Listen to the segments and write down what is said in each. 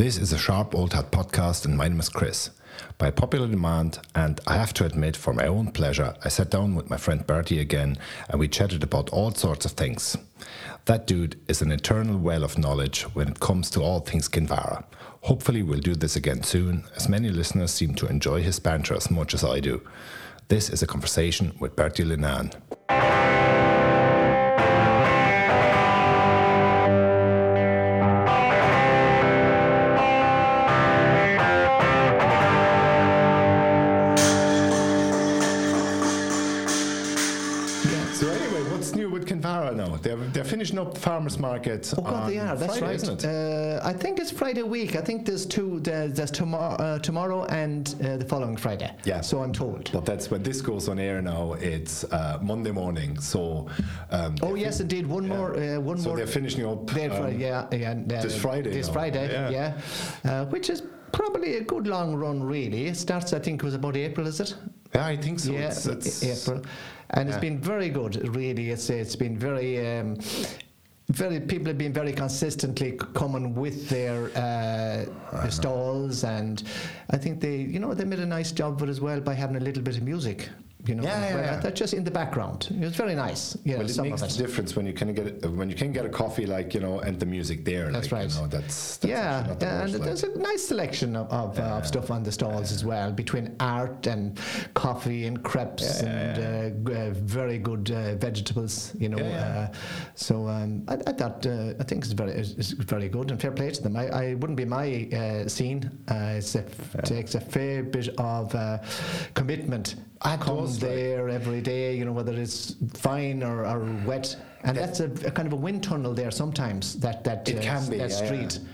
This is a Sharp Old Hat podcast, and my name is Chris. By popular demand, and I have to admit, for my own pleasure, I sat down with my friend Bertie again and we chatted about all sorts of things. That dude is an eternal well of knowledge when it comes to all things Kinvara. Hopefully, we'll do this again soon, as many listeners seem to enjoy his banter as much as I do. This is a conversation with Bertie Linnane. They're finishing up farmers market. Oh God, they are. That's Friday, right. Isn't it? Uh, I think it's Friday week. I think there's two. There's, there's tomorrow, uh, tomorrow, and uh, the following Friday. Yeah. So I'm told. But that's when this goes on air now. It's uh, Monday morning. So. Um, Oh yes, indeed. One more. Uh, one so more. they're finishing up. They're Fri- um, yeah, yeah. uh, this Friday This now. Friday. Yeah. Yeah. Uh, which is probably a good long run, really. It starts, I think, it was about April, is it? Yeah, I think so. yeah, It's, it's, April, and yeah. it's been very good. Really, it's it's been very. Um, very people have been very consistently coming with their uh, stalls, and I think they, you know, they made a nice job of it as well by having a little bit of music. You know, Yeah, yeah, yeah. That's just in the background. It's very nice. Know, Well, it makes the difference when you can get when you can get a coffee like you know and the music there. That's like, right. You know, that's, that's yeah, the and worst, there's like. a nice selection of, of, uh, of stuff on the stalls as well, between art and coffee and crepes Yeah, and Uh, uh, very good uh, vegetables. You know, Yeah, yeah. Uh, so um, I, I thought uh, I think it's very it's, very good and fair play to them. I, I wouldn't be my uh, scene. Uh, it's a, takes a fair bit of uh, commitment. It Come does, like- there every day. You know whether it's fine or, or wet. And That- that's a, a kind of a wind tunnel there sometimes. That that It uh, can be that yeah, street. yeah.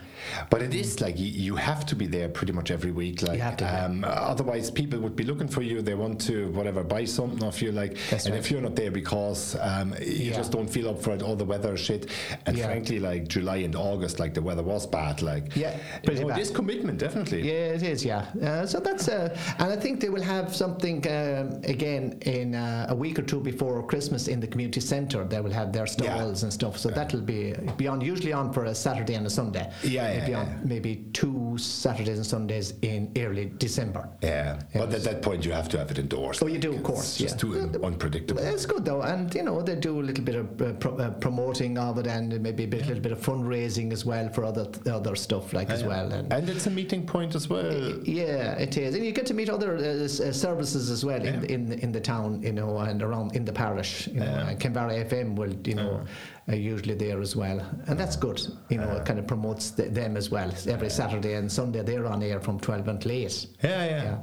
But it is like you, you have to be there pretty much every week. Like, have to, yeah. um, otherwise people would be looking for you. They want to whatever buy something off you. Like, That's and right. if you're not there because um, you Yeah. just don't feel up for it, all the weather shit. And Yeah. frankly, like July and August, like the weather was bad. Like, Yeah, you know, it is commitment definitely. Yeah, it is. Yeah. Uh, so that's uh, and I think they will have something um, again in uh, a week or two before Christmas in the community centre. They will have their stalls and stuff. So that'll be be on usually on for a Saturday and a Sunday. Yeah, It'll yeah, on maybe two Saturdays and Sundays in early December. Yeah, but at that point you have to have it indoors. Oh, you do, of It's course, just yeah. too un- unpredictable. It's good though, and you know they do a little bit of uh, pro- uh, promoting of it, and maybe a bit, little bit of fundraising as well for other other stuff like as well. And and it's a meeting point as well. Yeah, it is, and you get to meet other uh, uh, services as well in, in in the town, you know, and around in the parish. You know, Yeah. and Kinvara FM will, you know, are usually there as well, and that's good. You know, it kind of promotes th- them as well. Every Saturday and Sunday they're on air from twelve until eight. Yeah, yeah. Yeah.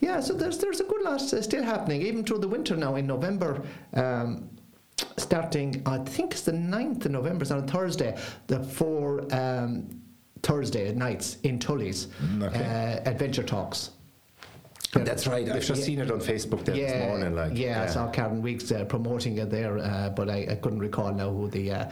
Yeah, so there's there's a good lot uh, still happening, even through the winter now in November. Um, starting, I think it's the 9th of November, it's on a Thursday, the four um, Thursday nights in Tully's Mm, okay. uh, Adventure Talks. That's right. I've just Yeah. seen it on Facebook there this morning. Like, yeah, I saw Karen Weeks uh, promoting it there, uh, but I, I couldn't recall now who the uh,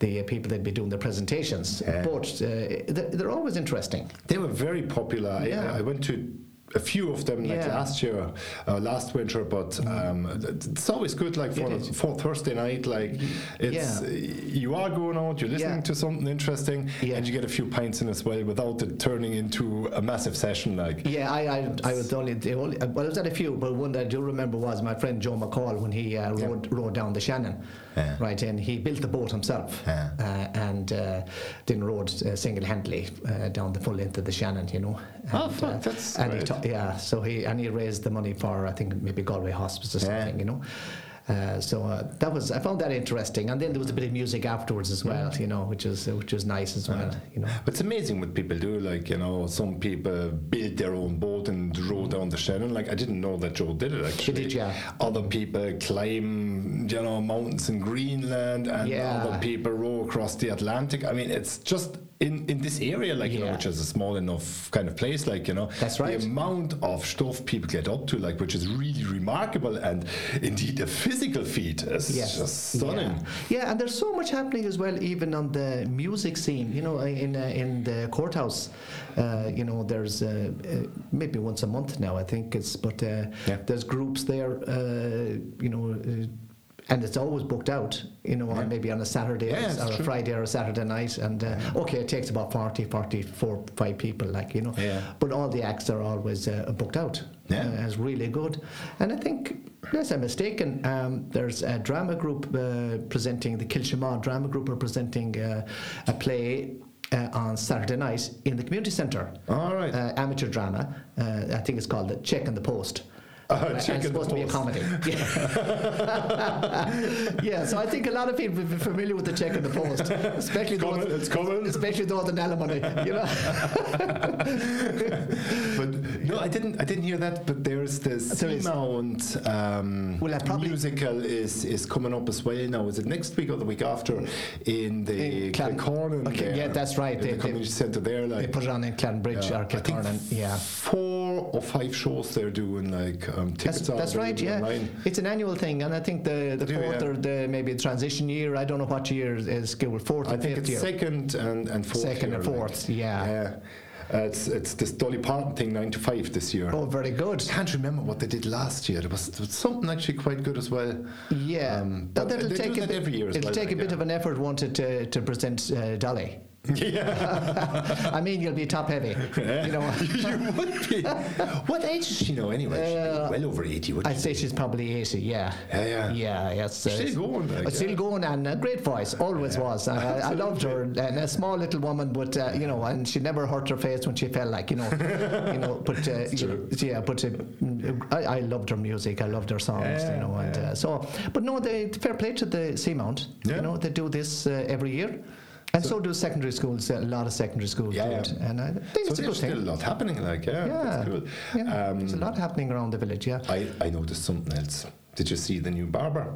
the people that'd be doing the presentations. Yeah. But uh, they're, they're always interesting. They were very popular. I- Yeah. I, went to a few of them like Yeah. last year, uh, last winter, but um, it's always good. Like for, for Thursday night, like it's Yeah. you are going out, you're listening Yeah. to something interesting, Yeah. and you get a few pints in as well without it turning into a massive session. Like Yeah, I, I, I was only, the only well, I was at a few, but one that I do remember was my friend Joe McCall when he uh, rode, rode down the Shannon, right, and he built the boat himself, uh, and uh, then rode uh, single-handedly uh, down the full length of the Shannon, you know. Oh, fuck, uh, that's and he great. Yeah, so he and he raised the money for I think maybe Galway Hospice or Yeah. something, you know. Uh, so uh, that was I found that interesting, and then there was a bit of music afterwards as well, you know, which was which was nice as well, you know. But it's amazing what people do. Like, you know, some people build their own boat and row down the Shannon. Like, I didn't know that Joe did it actually. did, yeah. Other people climb, you know, mountains in Greenland and Yeah. other people row across the Atlantic. I mean, it's just in, in this area, like, you know, which is a small enough kind of place, like, you know, That's right. the amount of stuff people get up to, like, which is really remarkable. And indeed, the physical feat is just stunning. Yeah. yeah, and there's so much happening as well, even on the music scene. You know, in uh, in the courthouse, uh, you know, there's uh, uh, maybe once a month now, I think it's, but uh, Yeah. there's groups there. Uh, you know. And it's always booked out, you know, on maybe on a Saturday Yeah, or, or a true. Friday or a Saturday night. And uh, okay, it takes about 40, 44, 5 people, like, you know. Yeah. But all the acts are always uh, booked out. Yeah. Uh, it's really good. And I think, unless I'm mistaken, um, there's a drama group uh, presenting, the Kilshima drama group are presenting uh, a play. Uh, on Saturday night in the community centre, All right. uh, amateur drama. Uh, I think it's called the Check and the Post. Uh, and supposed to be a comedy. Yeah. yeah, so I think a lot of people will be familiar with the check and the post, especially It's coming, it's coming. especially those in alimony. You know, but no, I didn't. I didn't hear that. But there's this There is. Seamount um, Well, I probably- musical is is coming up as well now. Is it next week or the week after in the In Clan- Kilcornan Okay, there, yeah, that's right. They- the community centre there. Like they put it on in Clarinbridge yeah, or Kilcornan. Yeah. four or five shows they're doing. Like um, That's, tickets are that's right, yeah. online. It's an annual thing, and I think the, the fourth yeah. or the maybe transition year, I don't know what year is school, fourth I think it's year. second and, and fourth. Second and year, like. fourth, yeah. Yeah. Uh, it's it's this Dolly Parton thing, nine to five this year. Oh, very good. Can't remember what they did last year. There was, there was something actually quite good as well. Yeah, Um, That- but that'll they do take a that bit, every year It'll well, take a bit yeah. of an effort, wanted to to present uh, Dolly. Yeah, I mean, you'll be top heavy. You know, you would be. What age is she now anyway? Uh, well over eighty, wouldn't I'd say she's probably 80, yeah. Yeah, yeah. Yeah, yes. Still going, like, uh, still yeah. going, and a great voice, always was. And I, I loved her, and a small little woman, but, uh, you know, and she never hurt her face when she felt like, you know, you know, but, uh, yeah, but uh, I, I loved her music, I loved her songs, Yeah, you know, and uh, so, but no, they, fair play to the Seamount, Yeah. you know, they do this uh, every year. And so, do secondary schools, a lot of secondary schools Yeah, do yeah. it. And I think So it's a there's good still thing. a lot happening. Like, yeah, Yeah, that's cool. yeah. Um, there's a lot happening around the village, yeah. I, I noticed something else. Did you see the new barber?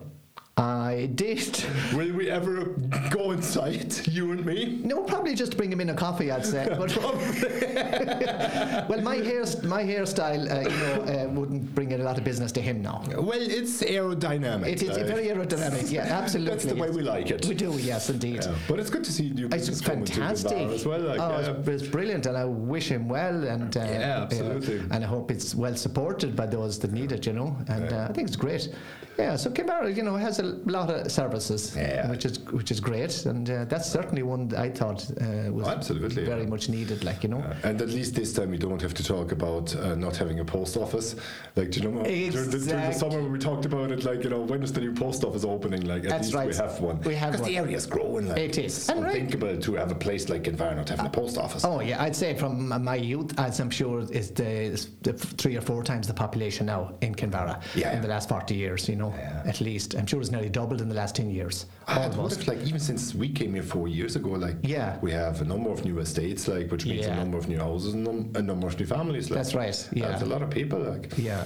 I did. Will we ever go inside, you and me? No, probably just bring him in a coffee, I'd say. But well, my hair, my hairstyle, uh, you know, uh, wouldn't bring in a lot of business to him now. Well, it's aerodynamic. It is very aerodynamic. Yeah, absolutely. That's the way we like it. We do, yes, indeed. Yeah. But it's good to see you. It's business coming to the fantastic. as well. Like, oh, yeah. it's, brilliant, and I wish him well. And uh, Yeah, absolutely. and I hope it's well supported by those that need it. You know, and uh, I think it's great. Yeah, so Kinvara, you know, has a lot of services, Yeah. which is which is great, and uh, that's certainly one that I thought uh, was absolutely, very yeah. much needed. Like you know. Uh, and at least this time we don't have to talk about uh, not having a post office. Like, do you know, during the, during the summer when we talked about it, like, you know, when is the new post office opening? Like, at That's least right. we have one. We have Because the one. area's growing. Like, It is. And right- unthinkable to have a place like Kinvara not having a post office. Oh yeah, I'd say from my youth, as I'm sure is the, is the three or four times the population now in Kinvara Yeah. in the last 40 years. You know, Yeah. at least I'm sure it's nearly doubled in the last 10 years. What almost. if, like, even since we came here four years ago, like, Yeah. we have a number of new estates, like, which means a number of new houses and num- a number of new families. Like, That's right, yeah. A lot of people, like. Yeah,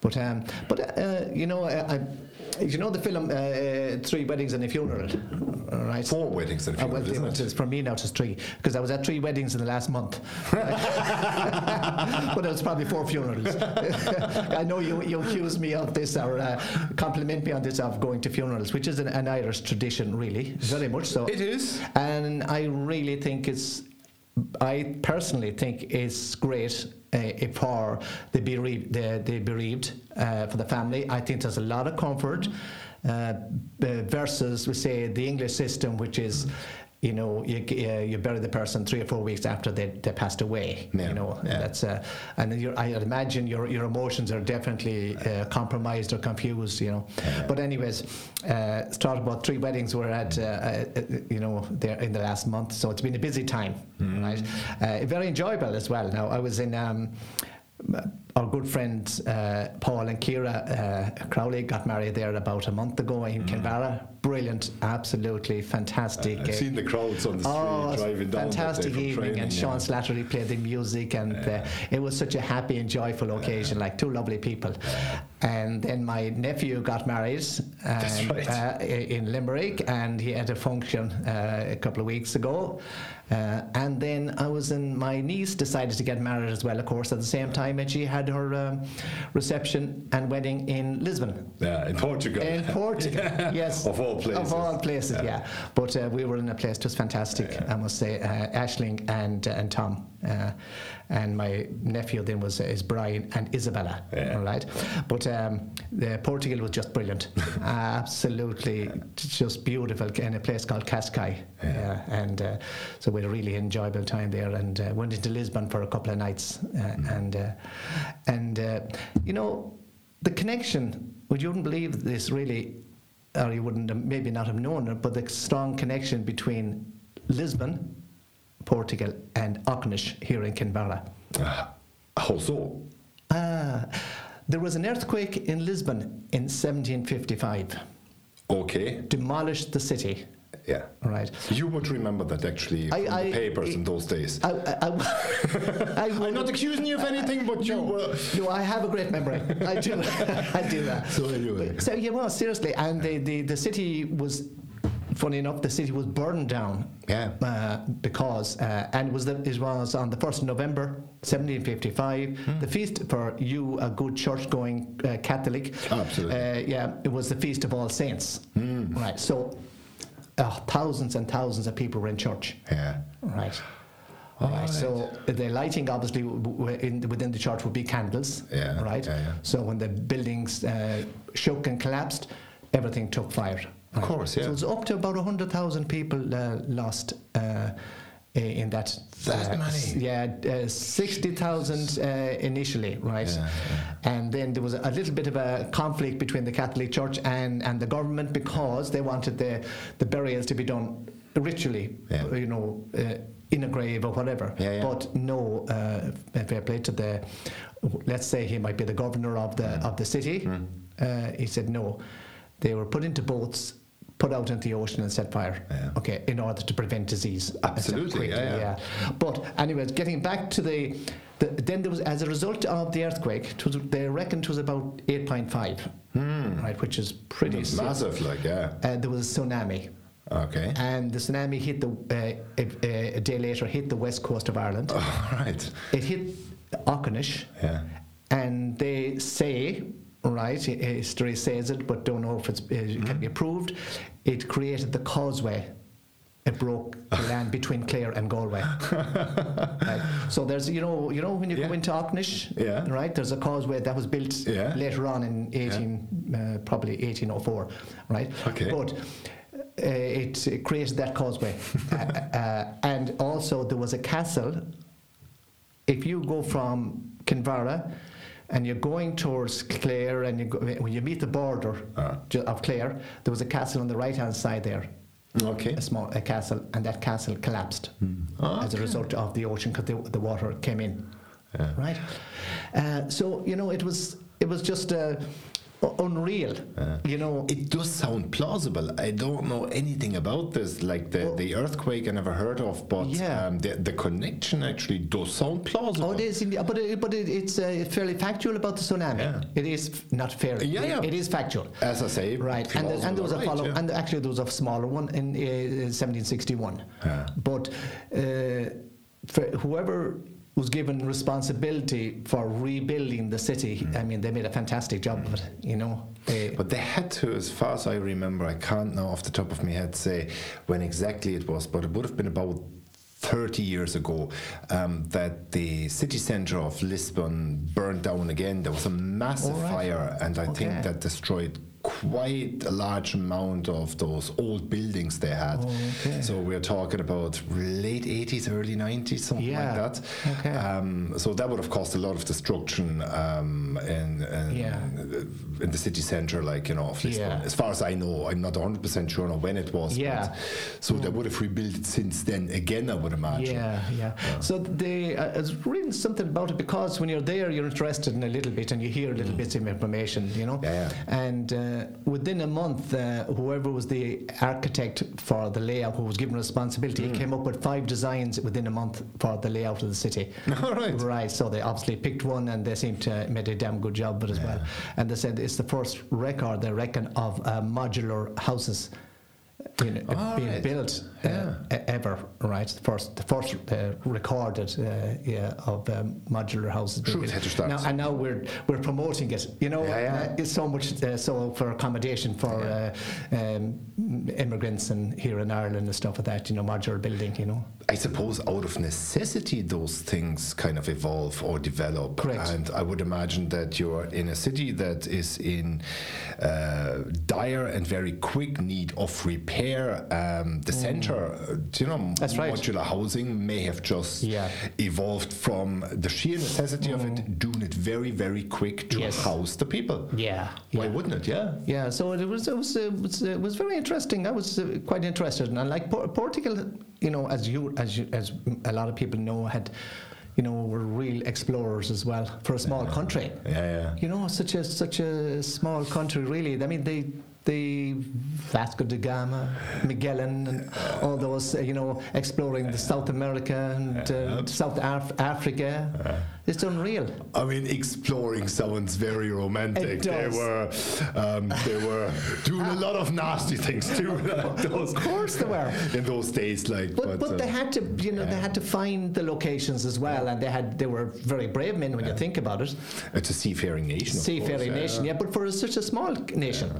but um, but uh, you know, I, I, you know the film uh, uh, Three Weddings and a Funeral, right? Four weddings and Uh, well, funerals, isn't it for me now, it's three because I was at three weddings in the last month, but it was probably four funerals. I know you you accuse me of this or uh, compliment me on this of going to funerals, which is an, an Irish tradition, really, very much so. It is. And I really think it's, I personally think it's great uh, for the bereaved, the, the bereaved uh, for the family. I think there's a lot of comfort uh, versus, we say, the English system, which is. You know, you, uh, you bury the person three or four weeks after they, they passed away. Yeah, You know, yeah. that's uh, and I imagine your your emotions are definitely uh, compromised or confused. You know, but anyways, uh, started about three weddings were at uh, uh, you know there in the last month, so it's been a busy time, Mm. right? Uh, very enjoyable as well. Now I was in. Um, our good friends uh, Paul and Kira uh, Crowley got married there about a month ago in Kinvara. Brilliant, absolutely fantastic. Mm. I've uh, seen the crowds on the street Oh, driving down. fantastic evening, training, and yeah. Sean Slattery played the music, and uh, it was such a happy and joyful occasion. Like two lovely people, and then my nephew got married and, right. uh, in Limerick, and he had a function uh, a couple of weeks ago. Uh, and then I was in. My niece decided to get married as well, of course, at the same time, and she had her um, reception and wedding in Lisbon. Yeah, in Portugal. In Portugal, yes. Of all places. Of all places, yeah. But uh, we were in a place just fantastic, I must say. Uh, Ashling and uh, and Tom. Uh, and my nephew then was is Brian and Isabella. Yeah. All right, but um, the Portugal was just brilliant, absolutely just beautiful in a place called Cascais. Yeah. and uh, so we had a really enjoyable time there, and uh, went into Lisbon for a couple of nights, uh, Mm. and uh, and uh, you know the connection. Well, you wouldn't believe this really, or you wouldn't maybe not have known it, but the strong connection between Lisbon, Portugal, and Aucknish here in Kinvara. Ah, how so? Ah, there was an earthquake in Lisbon in 1755, Okay. demolished the city. Yeah. Right. You would remember that actually I- from I- the papers I- in those days. I, I, I'm not accusing you of anything, but you no, were. no, I have a great memory. I do. I do that. So anyway. So yeah, well, seriously, and the, the, the city was, funny enough, the city was burned down. Yeah. Uh, because uh, and it was the, it was on the first of November, 1755. Hmm. The feast for you, a good church-going uh, Catholic. Absolutely. Uh, yeah, it was the feast of all saints. Right. So, uh, thousands and thousands of people were in church. Yeah. Right. All Right. right. So the lighting, obviously, w- w- in, within the church would be candles. Yeah, Right. yeah, yeah. So when the buildings uh, shook and collapsed, everything took fire. Of course, yeah. So it's up to about hundred thousand people uh, lost. Uh, in that, That uh, many? yeah, uh, sixty thousand uh, initially, right? Yeah, And then there was a little bit of a conflict between the Catholic Church and, and the government because they wanted the, the burials to be done ritually, Yeah. you know, uh, in a grave or whatever. Yeah, yeah. But no, uh, fair play to the, let's say he might be the governor of the Mm. of the city. Uh, he said no, they were put into boats. Put out into the ocean and set fire. Yeah. Okay, in order to prevent disease. Absolutely, Quickly, yeah, yeah. But anyways, getting back to the, the then there was as a result of the earthquake, was, they reckoned it was about 8.5, right, which is pretty massive, like, yeah. Uh, there was a tsunami, Okay. and the tsunami hit the uh, a, a day later hit the west coast of Ireland. All right. It hit Aucknish, Yeah. and they say, right, history says it, but don't know if it's, it can be proved. It created the causeway. It broke the land between Clare and Galway. right. So there's, you know, you know when you Yeah. go into Aucknish, Yeah. right? There's a causeway that was built Yeah. later on in 18, uh, probably 1804, right? Okay. But uh, it, it created that causeway, uh, uh, and also there was a castle if you go from Kinvara and you're going towards Clare, and you go, when you meet the border Ah. of Clare, there was a castle on the right hand side there, Okay. a small a castle, and that castle collapsed as a result of the ocean because the, the water came in. Yeah. Right? Uh, so, you know, it was, it was just uh, unreal. you know, It does sound plausible. I don't know anything about this, like the, Well- the earthquake I never heard of, but Yeah. um, the, the connection actually does sound plausible. Oh, it is, indeed, but it, but it, it's uh, fairly factual about the tsunami. Yeah. It is not fair. Yeah, yeah. It is factual. As I say, Right, and, the- and there was a plausible, follow, yeah. and actually there was a smaller one in uh, 1761. Yeah. But uh, for whoever was given responsibility for rebuilding the city, Hmm. I mean, they made a fantastic job of it. You know, They- But they had to, as far as I remember, I can't now off the top of my head say when exactly it was, but it would have been about 30 years ago um, that the city centre of Lisbon burned down again. There was a massive right. fire, and I Okay. think that destroyed quite a large amount of those old buildings they had. Oh, okay. So we're talking about late 80s, early 90s, something Yeah. like that. Okay. Um, so that would have caused a lot of destruction um, in, in, Yeah. in the city centre, like, you know, of Lisbon. Yeah. As far as I know, I'm not 100% sure on when it was. Yeah. But, so they would have rebuilt it since then again, I would imagine. Yeah, yeah. So they, uh, I was reading something about it because when you're there, you're interested in a little bit and you hear a little bits of information, you know. Mm. Yeah, And uh, within a month, uh, whoever was the architect for the layout, who was given responsibility, Mm. came up with five designs within a month for the layout of the city. All right. Right. So they obviously picked one, and they seemed to made a damn good job of it as well. And they said it's the first record they reckon of uh, modular houses being, right. built uh, Yeah. ever, right? The first, the first uh, recorded, uh, yeah, of um, modular houses. Sure, it had to start. Now, and now we're we're promoting it. You know, Yeah. Uh, it's so much uh, so for accommodation for uh, um, immigrants and here in Ireland and stuff like that. You know, modular building. You know. I suppose out of necessity, those things kind of evolve or develop. Correct. And I would imagine that you're in a city that is in uh, dire and very quick need of repair. Um, the center, uh, you know, Mm. That's right. modular housing may have just Yeah. evolved from the sheer necessity of it, doing it very, very quick to Mm. Yes. house the people. Yeah. Why yeah. wouldn't it? Yeah. Yeah, so it was it was it was, it was very interesting. I was uh, quite interested, and like Por- Portugal. You know, as you as you, as a lot of people know, had you know were real explorers as well for a small country. Yeah, yeah. You know, such a such a small country, really. I mean, they. The Vasco da Gama, Magellan, and all those, uh, you know, exploring the South America and uh, South Af- Africa. It's unreal. I mean, exploring sounds very romantic. They were, um, they were doing a lot of nasty things too. Of course they were. in those days, like. But, but, uh, they had to, you know, they had to find the locations as well, and they had they were very brave men when you think about it. it's a seafaring nation. of Seafaring course, nation, yeah. But for such a small nation,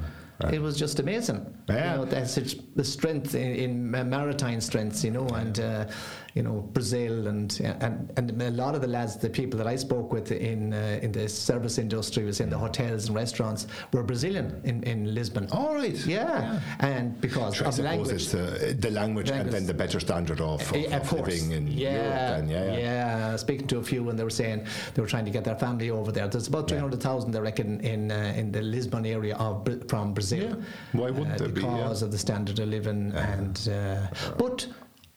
it was just amazing. Yeah. You know, that's such the strength in, in maritime strengths, you know, and uh, you know Brazil and, and and a lot of the lads, the people that I spoke with in uh, in the service industry, was in the hotels and restaurants, were Brazilian in, in Lisbon. All right. Yeah, and because Sure, of suppose language. it's uh, the language, and Language. then the better standard of, of, Eh, of of living in yeah, Europe. Then, yeah, yeah. Speaking to a few, and they were saying they were trying to get their family over there. There's about three hundred thousand, I reckon, in uh, in the Lisbon area of from Brazil. Yeah. Why wouldn't uh, there be, yeah. Because of the standard of living, and uh, but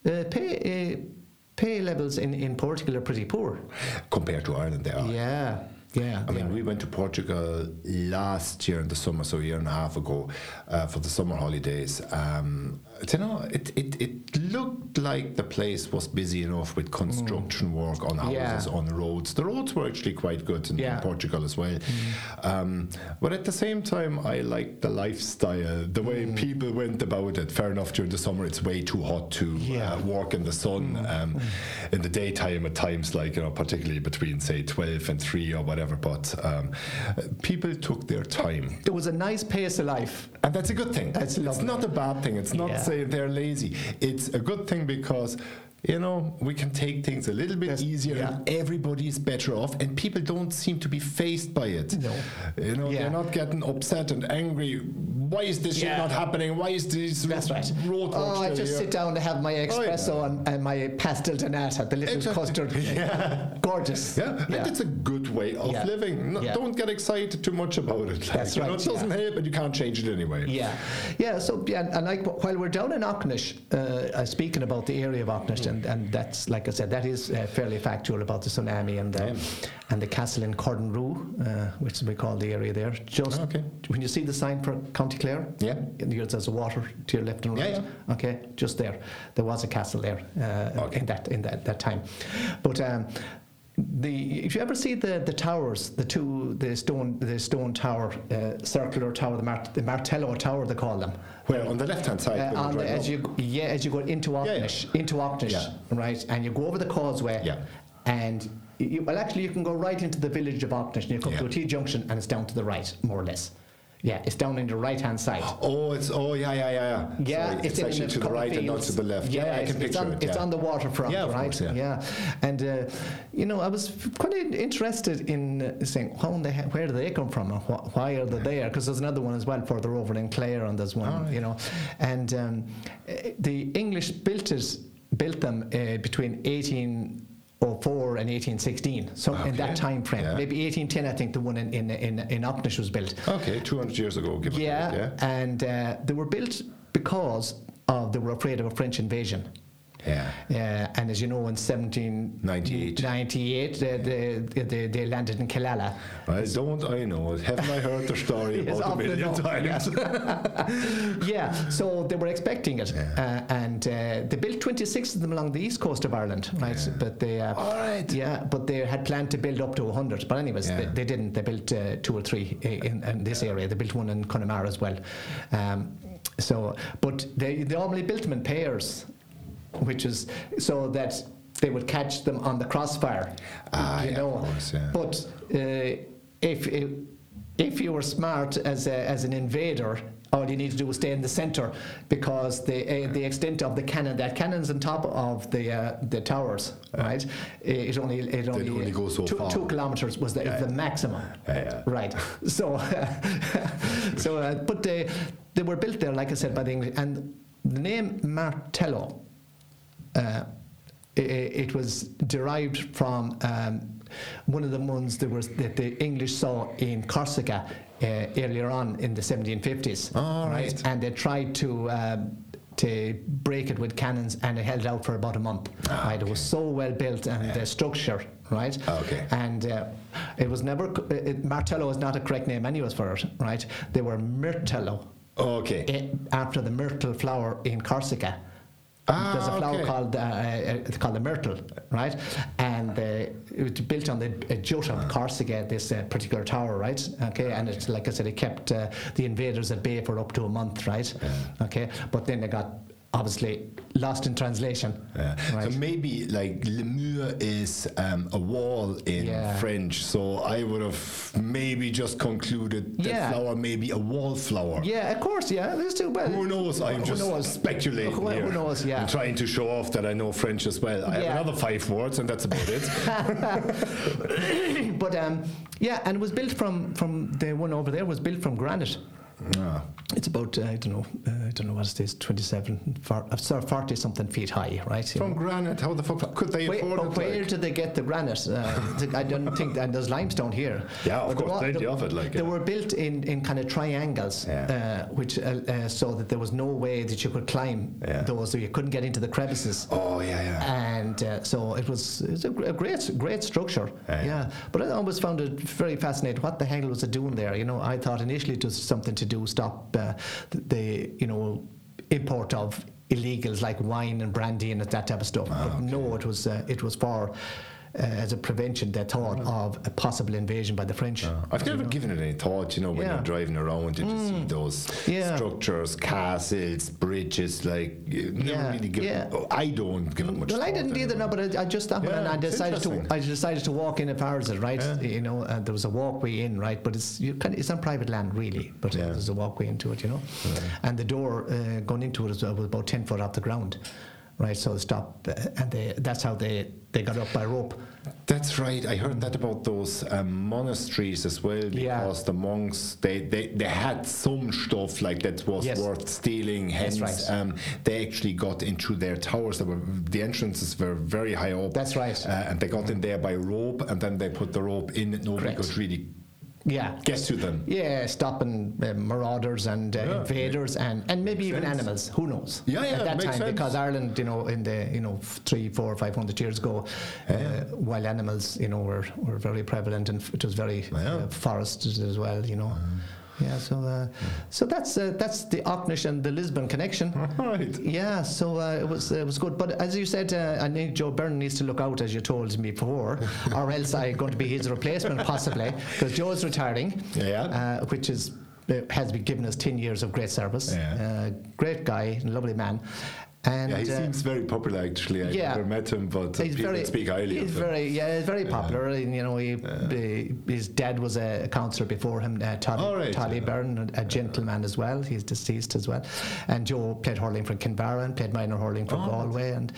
uh, pay uh, pay levels in in Portugal are pretty poor. Compared to Ireland, they are. Yeah, yeah. I mean, we went to Portugal last year in the summer, so a year and a half ago, uh, for the summer holidays. Um, you know, it, it, it looked like the place was busy enough with construction work on houses, Yeah. on roads. The roads were actually quite good in, in Portugal as well. Um, but at the same time, I liked the lifestyle, the way people went about it. Fair enough, during the summer, it's way too hot to Yeah. uh, walk in the sun. Um, in the daytime, at times, like, you know, particularly between, say, 12 and 3 or whatever. But um, uh, people took their time. It was a nice pace of life. And that's a good thing. That's it's lovely. not a bad thing. It's not Yeah. saying they're lazy. It's a good thing because. You know, we can take things a little bit Yes, easier yeah. and everybody's better off, and people don't seem to be phased by it. No. You know, Yeah. they're not getting upset and angry. Why is this shit not happening? Why is this That's right. roadwork Oh, I just here? sit down to have my espresso and, and my pastel de nata, the little Exactly. custard. Gorgeous. Yeah, and it's a good way of Yeah. living. No, Yeah. Don't get excited too much about it. Like, That's you know, right, it doesn't help, but you can't change it anyway. Yeah, yeah. So yeah, and like while we're down in Auchnish, uh, uh, speaking about the area of Auchnish, and, and that's like I said, that is uh, fairly factual about the tsunami and the, and the castle in Corranroo, uh, which we call the area there. Just Okay. when you see the sign for County Clare, Yeah. there's a water to your left and right. Yeah, right. Okay, just there, there was a castle there uh, Okay. in that in that, that time, but. Um, the if you ever see the the towers, the two the stone the stone tower, uh, circular tower, the, Mart- the Martello Tower they call them. Where on the left hand side, Uh, the, as you yeah as you go into Yeah, yeah. Into Auchnish, Yeah. right, and you go over the causeway, Yeah. and you, well actually you can go right into the village of Auchnish, and you come to a T junction, and it's down to the right, more or less. Yeah, it's down in the right hand side. Oh, it's oh yeah yeah yeah yeah. Yeah, Sorry, it's, it's, actually to the right and not to the left. Yeah, I it's, can it's picture on, it. It's on the waterfront, Yeah, right? course, yeah. and uh, you know, I was quite interested in uh, saying, how in the where do they come from, and wh- why are they there? Because there's another one as well further over in Clare, and there's one, right. you know, and um, eh, the English built it, built them uh, between 1804 and 1816, so in that time frame, Yeah. maybe 1810, I think the one in in in, in Auchnish was built. Okay, 200 years ago, give Yeah, take, yeah. and uh, they were built because of they were afraid of a French invasion. Yeah. Uh, and as you know, in 98. 1798, they, they, they, they landed in Killala. I don't I know? Haven't I heard the story Yes, about a million times? yeah, so they were expecting it, uh, and uh, they built 26 of them along the east coast of Ireland, right? But they, uh, All right. yeah, but they had planned to build up to 100. But anyways, they, Yeah. they didn't. They built uh, two or three in, in this area. They built one in Connemara as well. Um, So, but they, they normally built them in pairs, which is so that they would catch them on the crossfire. Ah, you yeah, know. course, yeah. But uh, if, if if you were smart as a, as an invader, all you need to do is stay in the centre because the uh, the extent of the cannon that cannon's on top of the uh, the towers, right? It only it only, only go so two, far. two kilometres was the, the maximum. Yeah, yeah. Right. So, so, uh, but they they were built there, like I said, by the English, and the name Martello. Uh, i it was derived from um, one of the ones that was that the English saw in Corsica uh, earlier on in the 1750s. Oh, right. And they tried to. Um, to break it with cannons, and it held out for about a month. Ah, right, it was so well built, and the structure, right, Okay. and uh, it was never. It, Martello is not a correct name, anyways, for it, right? They were Myrtello, Okay. eh, after the myrtle flower in Corsica. Ah, There's a flower okay. called uh, uh, called the myrtle, right? And uh, it was built on the uh, jut of Corsica, this uh, particular tower, right? Okay, and it's like I said, it kept uh, the invaders at bay for up to a month, right? Okay, but then they got obviously lost in translation. Yeah. Right. So maybe like Le Mur is um, a wall in Yeah. French. So I would have maybe just concluded that Yeah. flower may be a wallflower. Yeah, of course, yeah. There's too well. Who knows? I'm Who just knows? speculating Who- who knows, yeah. I'm trying to show off that I know French as well. I have another five words, and that's about it. but um, yeah, and it was built from from the one over there was built from granite. Ah. It's about uh, I don't know uh, I don't know what it is 27 for, uh, sorry, 40 something feet high, right? You From know. granite, how the fuck could they Wait, afford it? where like? did they get the granite? Uh, I don't think, and there's limestone here. Yeah, of But course, plenty of it, like, they yeah. were built in, in kind of triangles, Yeah. uh, which uh, uh, so that there was no way that you could climb Yeah. those, so you couldn't get into the crevices. Oh yeah, yeah. And uh, so it was, it was a, a great, great structure. Yeah. Yeah. But I always found it very fascinating. What the hell was it doing there? You know, I thought initially it was something to do stop uh, the, you know, import of illegals like wine and brandy and that type of stuff. Ah, but no, it was uh, it was for uh, as a prevention. They thought of a possible invasion by the French. I've never given it any thought, you know, when Yeah. Mm. you're driving around and you see those Yeah. structures, castles, bridges, like, you never Yeah, really give yeah. oh, I don't give it much Well, I didn't either, anyway. no, but I, I just stopped Yeah, and I decided to. I decided to walk in at Farset, right? Yeah. You know, and there was a walkway in, right? But it's you can, it's on private land, really. But uh, there's a walkway into it, you know. And the door uh, going into it is, uh, was about ten foot off the ground, right? So stop, and they that's how they they got up by rope. That's right. I heard that about those um, monasteries as well, because Yeah. the monks they, they, they had some stuff like that was Yes. worth stealing. Hence, right. um, they actually got into their towers. That were the entrances were very high up. That's right. Uh, and they got in there by rope, and then they put the rope in. and Nobody Correct. could really Yeah. get to them. Yeah, stopping uh, marauders and uh, Yeah. invaders and, and maybe even sense. animals. Who knows? Yeah, yeah, At that time, sense. because Ireland, you know, in the you know three, four, five hundred years ago, uh, wild animals, you know, were, were very prevalent and f- it was very uh, forested as well. You know. Yeah, so uh, so that's uh, that's the Aucknish and the Lisbon connection. Right. Yeah, so uh, it was it was good. But as you said, uh, I think Joe Byrne needs to look out, as you told me before, or else I'm going to be his replacement possibly, because Joe's retiring. Yeah. Uh, which is uh, has been given us ten years of great service. Yeah. Uh, great guy, lovely man, and Yeah, he uh, seems very popular actually. I've yeah. never met him, but uh, He's people very, speak highly he's of him. very, yeah, he's very popular. And you know, he, he- his dad was a councillor before him, uh, Tolly, All right, Tolly yeah. Byrne, a gentleman as well. He's deceased as well. And Joe played hurling for Kinvara and played minor hurling for Oh, Galway, and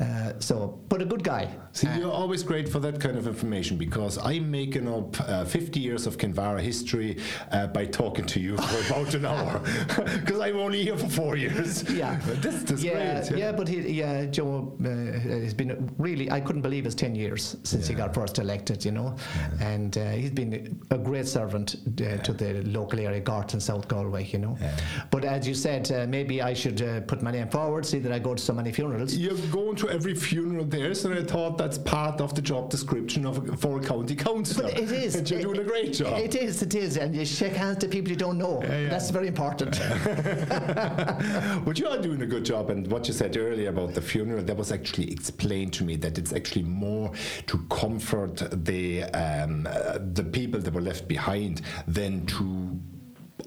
uh, so, but a good guy. See, you're always great for that kind of information because I'm making up uh, 50 years of Kinvara history uh, by talking to you for about an hour because I'm only here for four years. Yeah, this is yeah, great. Yeah, But he, yeah, Joe uh, has been really. I couldn't believe it's ten years since he got first elected. You know, and uh, he's been a great servant uh, to the local area, Gort and South Galway. You know, Yeah. but as you said, uh, maybe I should uh, put my name forward, see that I go to so many funerals. You're going to every funeral there, so I thought that's part of the job description of a, for a county councillor. But it is. and you're It- doing a great job. It is. It is, and you shake hands to people you don't know. Yeah, yeah. That's very important. but you are doing a good job, and what you said earlier about the funeral, that was actually explained to me that it's actually more to comfort the um, uh, the people that were left behind than to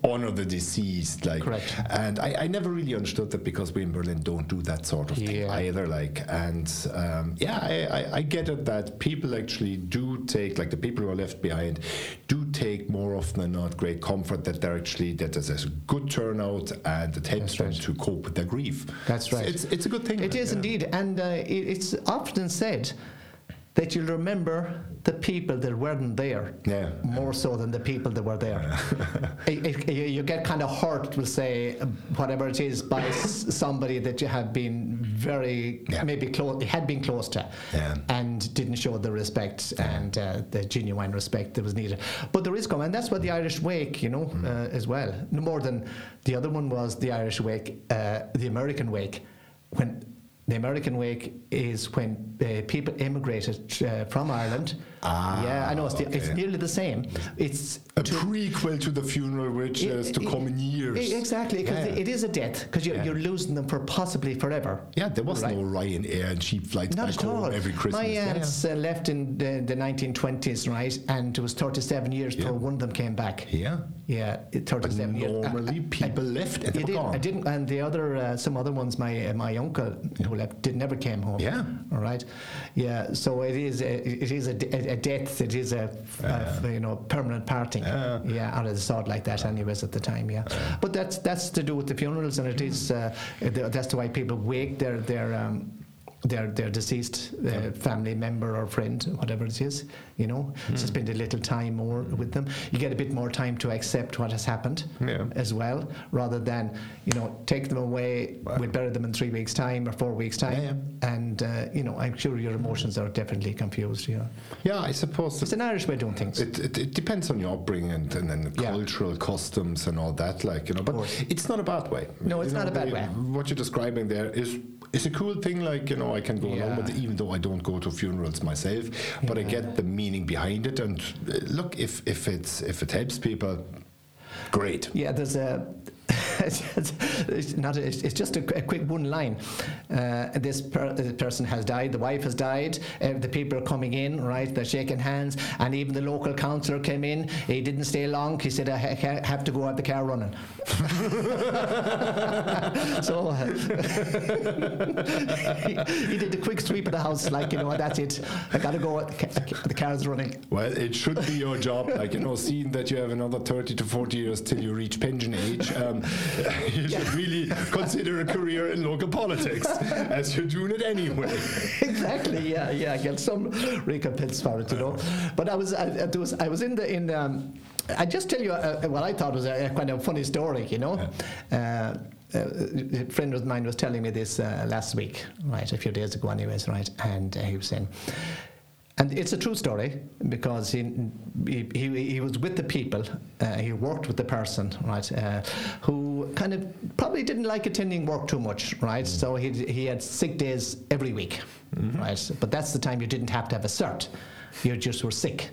honor the deceased. Like, Correct. and I, I never really understood that because we in Berlin don't do that sort of thing either. Like, and um, yeah, I, I, I get it that people actually do take, like the people who are left behind, do take more often than not great comfort that they're actually that there's a good turnout and it helps them to cope with their grief. That's So right. It's it's a good thing. It is yeah. indeed, and uh, it, it's often said that you'll remember the people that weren't there Yeah. more so than the people that were there. It- it- you you get kind of hurt, we'll say, whatever it is, by somebody that you have been very, Yeah. maybe close, had been close to, Yeah. and didn't show the respect and uh, the genuine respect that was needed. But there is coming, and that's what the Irish Wake, you know, Mm. uh, as well. No more than the other one was the Irish Wake, uh, the American Wake, when. The American Wake is when uh, people immigrated uh, from Ireland. Ah, yeah, I know it's, the, it's nearly the same. It's A to- prequel to the funeral, which it- is to it- come in years. Exactly, because Yeah. it is a death, because you're, Yeah. you're losing them for possibly forever. Yeah, there was Right. no Ryanair and cheap flights Not back home all. every Christmas. My aunts uh, left in the, the 1920s, right? And it was 37 years before one of them came back. Yeah. Yeah, it- 37 years. normally I- I- people left and they did. I didn't, and the other, uh, some other ones, my uh, my uncle who left did never came home. Yeah. All right. Yeah. So it is a, it is a, a death. It is a, a you know permanent parting. Yeah. Of the sort like that, anyways, at the time. Yeah. But that's that's to do with the funerals, and it is uh, the- that's why people wake their their. Um, their their deceased uh, family member or friend, whatever it is, you know, Hmm. to spend a little time more with them. You get a bit more time to accept what has happened Yeah. as well, rather than you know take them away. Wow. We'll bury them in three weeks' time or four weeks' time, Yeah, and uh, you know I'm sure your emotions are definitely confused. Know, Yeah, I suppose it's an Irish way of doing things. It, it, it depends on your upbringing and, and, and Yeah. cultural customs and all that, like you know. But it's not a bad way. No, it's You not know, a bad the- way. What you're describing there is is a cool thing. Like you know, I can go along with it, even though I don't go to funerals myself. But I get the meaning behind it. And uh, look, if if it's if it helps people, great. Yeah, there's a. it's not. A, it's just a, a quick one line. Uh, this, per, this person has died. The wife has died. Uh, the people are coming in, right? They're shaking hands, and even the local councillor came in. He didn't stay long. He said, "I ha- ha- have to go have the car running." so uh, he, he did a quick sweep of the house, like you know, that's it. I gotta go. The car's running. Well, it should be your job, like you know, seeing that you have another thirty to forty years till you reach pension age. Um, you should really consider a career in local politics, as you're doing it anyway. exactly. Yeah, yeah. Get some recompense for it, you know. But I was, I, I was, I was in the in. Um, I just tell you uh, what I thought was a, a kind of funny story, you know. Uh, a friend of mine was telling me this uh, last week, right, a few days ago, anyways, right, and uh, he was saying. And it's a true story because he, he, he, he was with the people, uh, he worked with the person, right, uh, who kind of probably didn't like attending work too much, right? So he, he had sick days every week, right? But that's the time you didn't have to have a cert, you just were sick.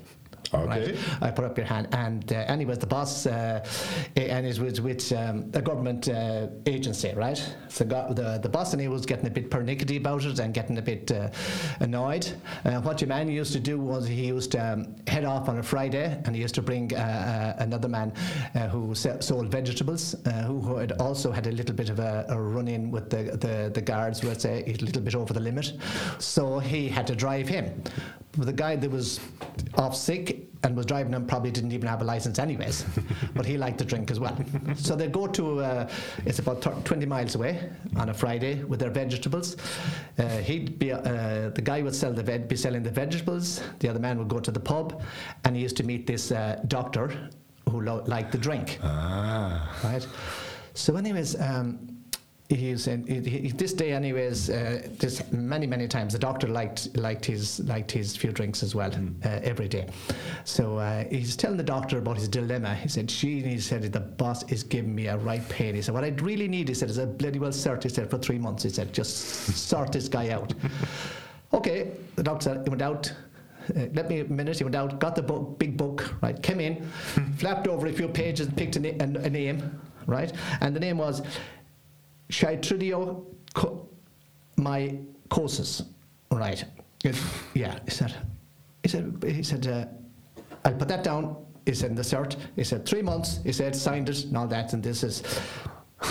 Okay. Right? I put up your hand, and uh, anyways, the boss, uh, and it was with um, a government uh, agency, right? So got the the boss and he was getting a bit pernickety about it and getting a bit uh, annoyed. Uh, what your man used to do was he used to um, head off on a Friday, and he used to bring uh, another man who sold vegetables, who, had also had a little bit of a, a run-in with the the, the guards, let's say a little bit over the limit. So he had to drive him. The guy that was off sick and was driving him probably didn't even have a license anyways, but he liked to drink as well. So they go to, uh, it's about thir- 20 miles away on a Friday with their vegetables. Uh, he'd be, uh, the guy would sell the veg- be selling the vegetables, the other man would go to the pub, and he used to meet this uh, doctor who lo- liked the drink Ah. right? So, anyways, um, he's in, he, this day, anyways, uh, this many many times the doctor liked liked his liked his few drinks as well uh, every day. So uh, he's telling the doctor about his dilemma. He said, "She," he said, "the boss is giving me a right pain." He said, "What I really need," he said, "is a bloody well cert." He said, "For three months," he said, "just sort this guy out." okay, the doctor went out. Uh, let me a minute. He went out, got the book, big book, right? Came in, flapped over a few pages, picked a, na- a, a name, right? And the name was Chytridio co- courses? right? It- yeah, he said. He said. He said. Uh, I'll put that down. He said, in the cert, he said, three months, he said, signed it Now all that, and this is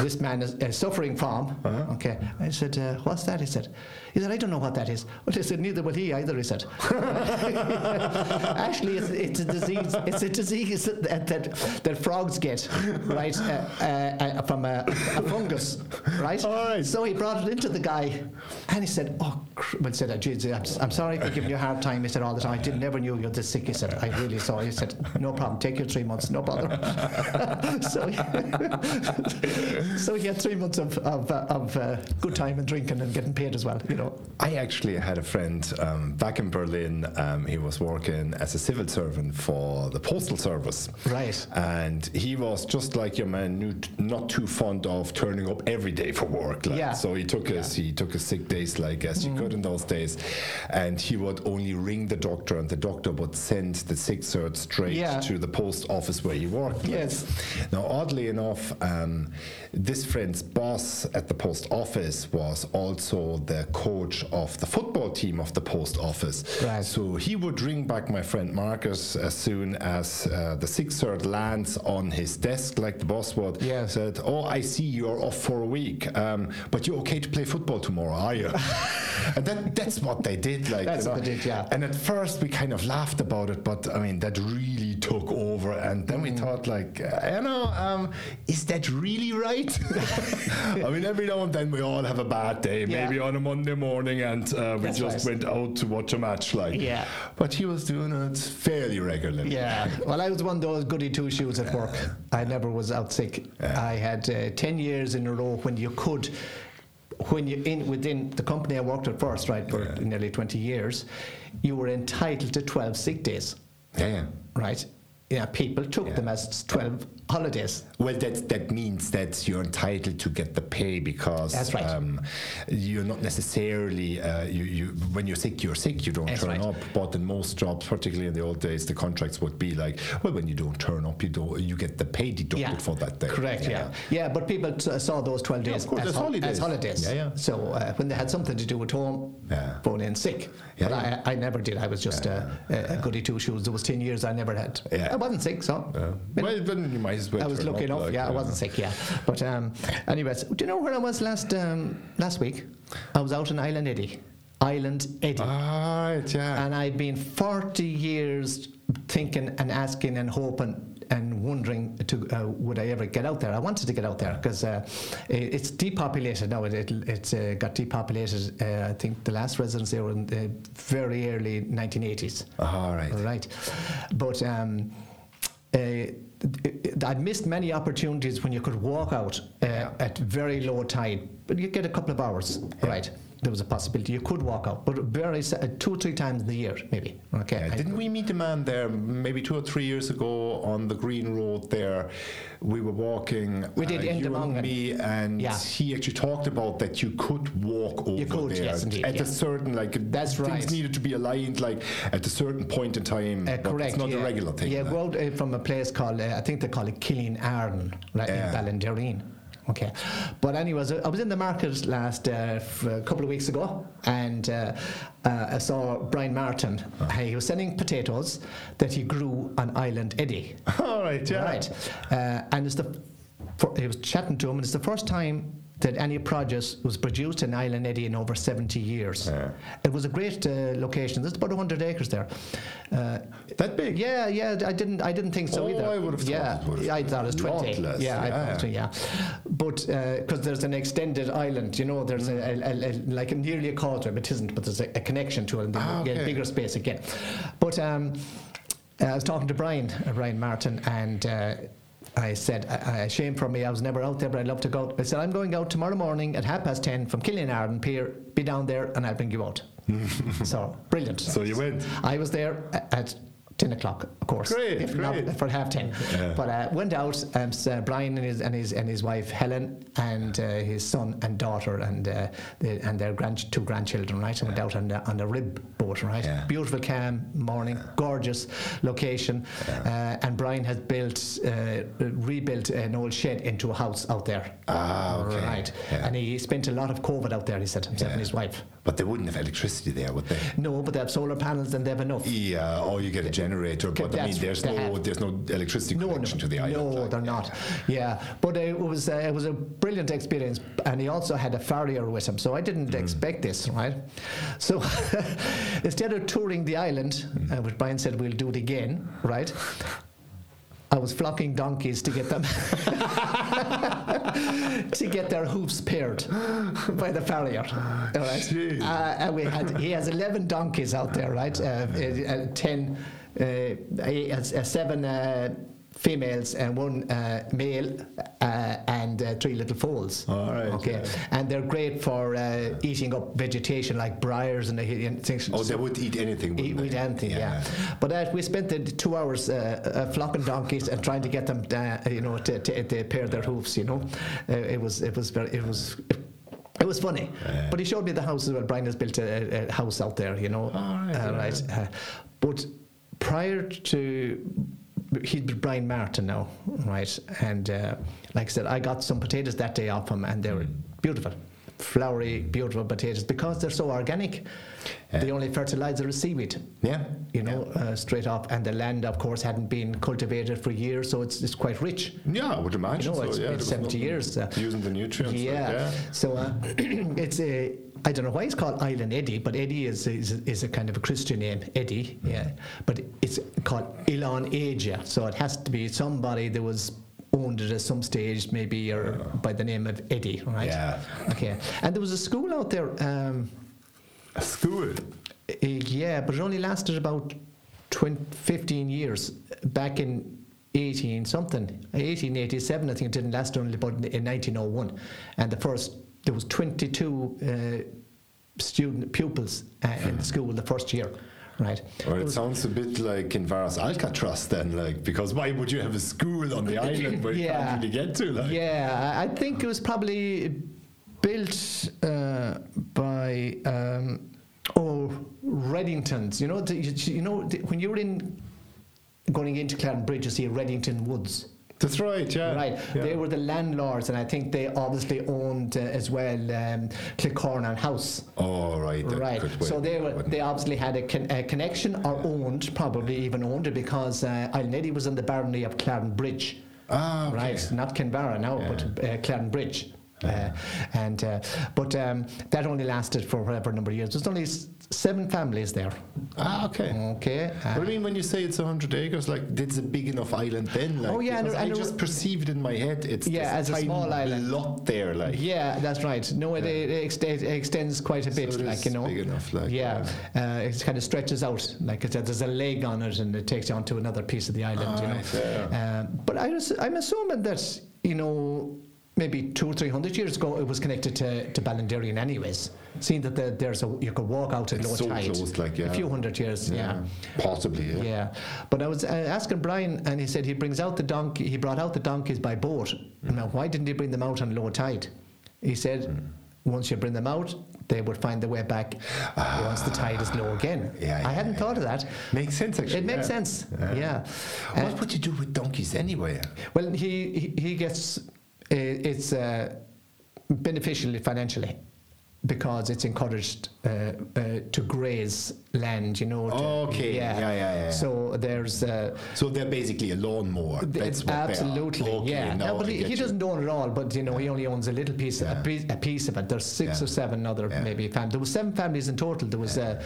this man is suffering from. Uh-huh. Okay. I said, uh, what's that? He said, he said, I don't know what that is. Well, I said, neither will he either, he said. Actually, it's, it's a disease, it's a disease that, that, that frogs get, right, uh, uh, uh, from a, a fungus, right? All right. So he brought it into the guy, and he said, oh, cr-, well, said, "Geez, I'm, I'm sorry for giving you a hard time. He said, all the time, I didn't never knew you were this sick. He said, I really saw. He said, no problem, take your three months, no bother. so, he, so he had three months of, of, uh, of uh, good time and drinking and getting paid as well, you know. I actually had a friend um, back in Berlin. Um, he was working as a civil servant for the postal service. Right. And he was just like your man, not too fond of turning up every day for work. Like, Yeah. So he took his he took his sick days like as you could in those days, and he would only ring the doctor, and the doctor would send the sick cert straight Yeah. to the post office where he worked. like. Yes. Now, oddly enough, um, this friend's boss at the post office was also the coach of the football team of the post office. Right. So he would ring back my friend Marcus as soon as uh, the sick cert lands on his desk, like the boss would. Yes. Said, "Oh, I see you're off for a week, um, but you're okay to play football tomorrow, are you?" and that, that's what they did. Like, That's you what they did, yeah. And at first we kind of laughed about it, but I mean that really took over. And then we Mm. thought, like, uh, you know, um, is that really right? I mean, every now and then we all have a bad day, Yeah. maybe on a Monday morning, and uh, we That's just right. went out to watch a match, like. Yeah. But he was doing it fairly regularly. Yeah. Well, I was one of those goody two shoes at work. I never was out sick. I had uh, 10 years in a row when you could. When you in within the company I worked at first, right, for Yeah. nearly 20 years, you were entitled to 12 sick days, Yeah. yeah. right? Yeah, people took Yeah. them as 12 holidays. Well, that that means that you're entitled to get the pay because That's right. um, you're not necessarily uh, you, you when you're sick you're sick you don't That's turn right. up. But in most jobs, particularly in the old days, the contracts would be like, well, when you don't turn up, you don't you get the pay deducted Yeah, for that day. Correct. Yeah. Yeah, but people t- saw those 12 days course, as, as holidays. as holidays. Yeah, yeah. So uh, when they had something to do at home, Yeah. phone in sick. Yeah, but yeah. I, I never did. I was just a, a, a goody two shoes. There was 10 years I never had. Yeah. I wasn't sick, so. Yeah. well, then you might as well. I was lucky up, enough. like, yeah, I uh, wasn't sick. Yeah, but um, anyways, do you know where I was last um, last week? I was out in Island Eddy, Island Eddy, right, yeah. and I've been 40 years thinking and asking and hoping and wondering to uh, would I ever get out there. I wanted to get out there because uh, it, it's depopulated now. It, it, it's uh, got depopulated. Uh, I think the last residents there were in the very early 1980s. All right. Right. But um, uh, I'd missed many opportunities when you could walk out uh, at very low tide, but you get a couple of hours. Right. There was a possibility you could walk out, but very uh, two or three times in the year, maybe. Okay. Yeah, didn't we meet a man there maybe two or three years ago on the Green Road there? We were walking. We did, uh, you and me, and Yeah. he actually talked about that you could walk over could, there yes, indeed, at yeah. a certain like That's things right. needed to be aligned like at a certain point in time. Uh, correct. It's not yeah. a regular thing. Yeah, like. go uh, from a place called, uh, I think they call it Killeenaran, right in Ballinderreen. Okay. But, anyways, I was in the market last uh, a couple of weeks ago and uh, uh, I saw Brian Martin. He was selling potatoes that he grew on Island Eddy. All right. Yeah. Right. Uh, and it's the, for, he was chatting to him, and it's the first time that any produce was produced in Island Eddy in over 70 years. Yeah. It was a great uh, location. There's about 100 acres there. Uh, That big. yeah, yeah. I didn't. I didn't think so Oh, either. I would have thought yeah, it would have I thought it was 20. lot less, Yeah, I yeah. thought. Yeah, but because there's an extended island, you know, there's a, a, a, like nearly a but it isn't. But there's a, connection to it, and then Ah, okay. bigger space again. But um, I was talking to Brian, uh, Brian Martin, and. I said, I, shame for me, I was never out there, but I'd love to go. I said, I'm going out tomorrow morning at half past 10 from Killeenaran Pier, be down there and I'll bring you out. so, brilliant. So you went. I was there a- at 10 o'clock, of course. Great, if great. not for half 10. Yeah. But uh, went out, um, so Brian and his, and, his, and his wife Helen and uh, his son and daughter and uh, the, and their grand, two grandchildren, right? And went out on the, on the rib boat, right? Yeah. Beautiful, calm morning, gorgeous location. Uh, and Brian has built, uh, rebuilt an old shed into a house out there. Ah, okay. Right. Yeah. And he spent a lot of COVID out there, he said, himself and his wife. But they wouldn't have electricity there, would they? No, but they have solar panels and they have enough. Yeah, or you get a generator, but I mean, That's- there's no there's no electricity No, connection no, to the island. no, like, they're yeah. not. Yeah, but it was uh, it was a brilliant experience, and he also had a farrier with him, so I didn't Mm. expect this, right? So instead of touring the island, Mm. uh, which Brian said we'll do it again, right? I was flocking donkeys to get them to get their hoofs pared by the farrier. All right. Uh, and we had he has eleven donkeys out there, right? Uh, uh, ten, uh, uh, seven. Uh, Females and one uh, male uh, and uh, three little foals. All right, Okay, yeah. and they're great for uh, eating up vegetation like briars and, and things. Oh, they would eat anything. Eat wouldn't anything, yeah. But uh, we spent the two hours uh, uh, flocking donkeys and trying to get them, you know, to, to, to pair their hoofs. You know, uh, it was it was very it was. It was funny, Yeah. but he showed me the house as well. Brian has built a, a house out there, you know. All right, yeah. right. But prior to he's Brian Martin now, right? And uh, like I said, I got some potatoes that day off him, and they were beautiful, flowery, beautiful potatoes because they're so organic. Yeah. The only fertilizer is seaweed Yeah. you know, uh, straight off. And the land, of course, hadn't been cultivated for years, so it's, it's quite rich. Yeah, I would imagine You know, so. it's yeah, been 70 years, uh, using the nutrients. like, yeah. yeah. So uh, it's a. I don't know why it's called Island Eddy, but Eddie is, is, is a kind of a Christian name, Eddie, yeah. But it's called Ilan Asia, so it has to be somebody that was owned it at some stage, maybe, or by the name of Eddie, right? Yeah. Okay. And there was a school out there. Um, A school. uh, yeah, but it only lasted about 20, 15 years. Back in 18 something, 1887, I think it didn't last only about in 1901. And the first, there was 22 uh, student pupils uh, in the school the first year, right? Or There it was- sounds a bit like in Varas Alcatraz then, like because why would you have a school on the island where you can't really get to? Like, Yeah, I think it was probably built uh, by um, oh Redingtons. You know, the, you, know the, when you were in going into Clarinbridge, you see Redington Woods. That's right. Yeah, Right, Yeah. they were the landlords, and I think they obviously owned uh, as well um, Kilcornan House. Oh, right. Right, so they were they obviously had a, con- a connection or owned, probably even owned it because uh, Island was in the barony of Clarinbridge. Ah, okay. Right, not Kinvara now, but uh, Clarinbridge. Uh, and uh, but um, that only lasted for whatever number of years. There's only s- seven families there. Ah, okay. Okay. uh, But I mean, when you say it's 100 acres, like, it's a big enough island then? Like, Oh, yeah, and there- I and just perceived in my head it's Yeah, as a small island. lot there, like. yeah, that's right. No, it, it, ext- it extends quite a bit, it like you know. big enough, like, yeah, uh, it kind of stretches out. Like said, there's a leg on it, and it takes you onto another piece of the island. you know. Right, yeah. Um, but I was, I'm assuming that you know maybe two or three hundred years ago it was connected to, to Ballinderreen anyways. Seeing that the, there's a you could walk out at It's low so tide. close, like, yeah. A few hundred years, yeah. Possibly, yeah. Yeah, but I was uh, asking Brian, and he said he brings out the donkey. He brought out the donkeys by boat. Mm. Now, why didn't he bring them out on low tide? He said, Mm. once you bring them out, they would find their way back once the tide is low again. Yeah, I hadn't yeah. thought of that. Makes sense, actually. It makes yeah. sense. Yeah. Uh, What would you do with donkeys anyway? well, he he, he gets it's uh, beneficial financially because it's encouraged uh, uh, to graze land. You know. to- Okay, yeah, yeah, yeah. So there's. Uh, So they're basically a lawnmower. That's what. Absolutely, Okay, yeah. No, but he, he doesn't own it all, but you know he only owns a little piece, Yeah. a, piece a piece of it. There's six Yeah. or seven other Yeah. maybe families. There was seven families in total. There was uh,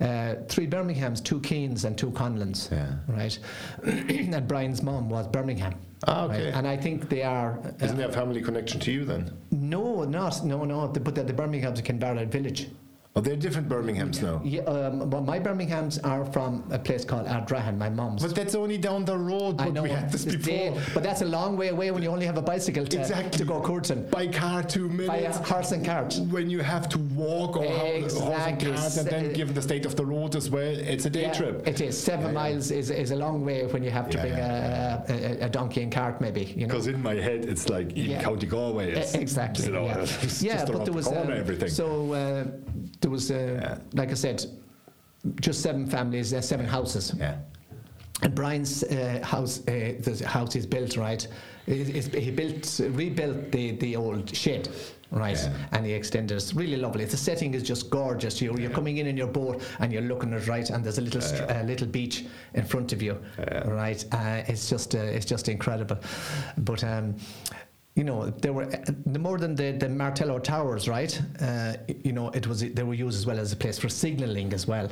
uh, three Birminghams, two Keens, and two Conlons. Yeah. Right. and Brian's mom was Birmingham. Ah, okay. right? And I think they are. uh, Isn't there a family connection to you then? no, not no, no. But the, the Birminghams in Kinvara village. Oh, they're different Birminghams now. Yeah, um, well, my Birminghams are from a place called Ardrahan. My mom's. But that's only down the road. I But know, we had this before. day- but that's a long way away when you only have a bicycle to, Exactly. to go Curtin. By car, two By minutes. a horse and cart. When you have to walk or have a horse and cart, and then S- given the state of the road as well, it's a day Yeah, trip. It is. Seven Yeah, miles is, is a long way when you have to bring a, a, a donkey and cart, maybe. You know. Because in my head, it's like in. County Galway. It's, exactly. You know, yeah, it's yeah just but there the was corner, um, everything. so uh, there was, uh, like I said, just seven families, seven houses. yeah. And Brian's uh, house, uh, the house he's built, right? Is, is, he built, rebuilt the, the old shed, right? Yeah. And he extended. It's really lovely. The setting is just gorgeous. You're, you're coming in in your boat and you're looking at it right, and there's a little str- uh, little beach in front of you, right? Uh, it's just uh, it's just incredible. But um, you know, there were more than the, the Martello Towers, right? Uh, you know, it was they were used as well as a place for signalling as well.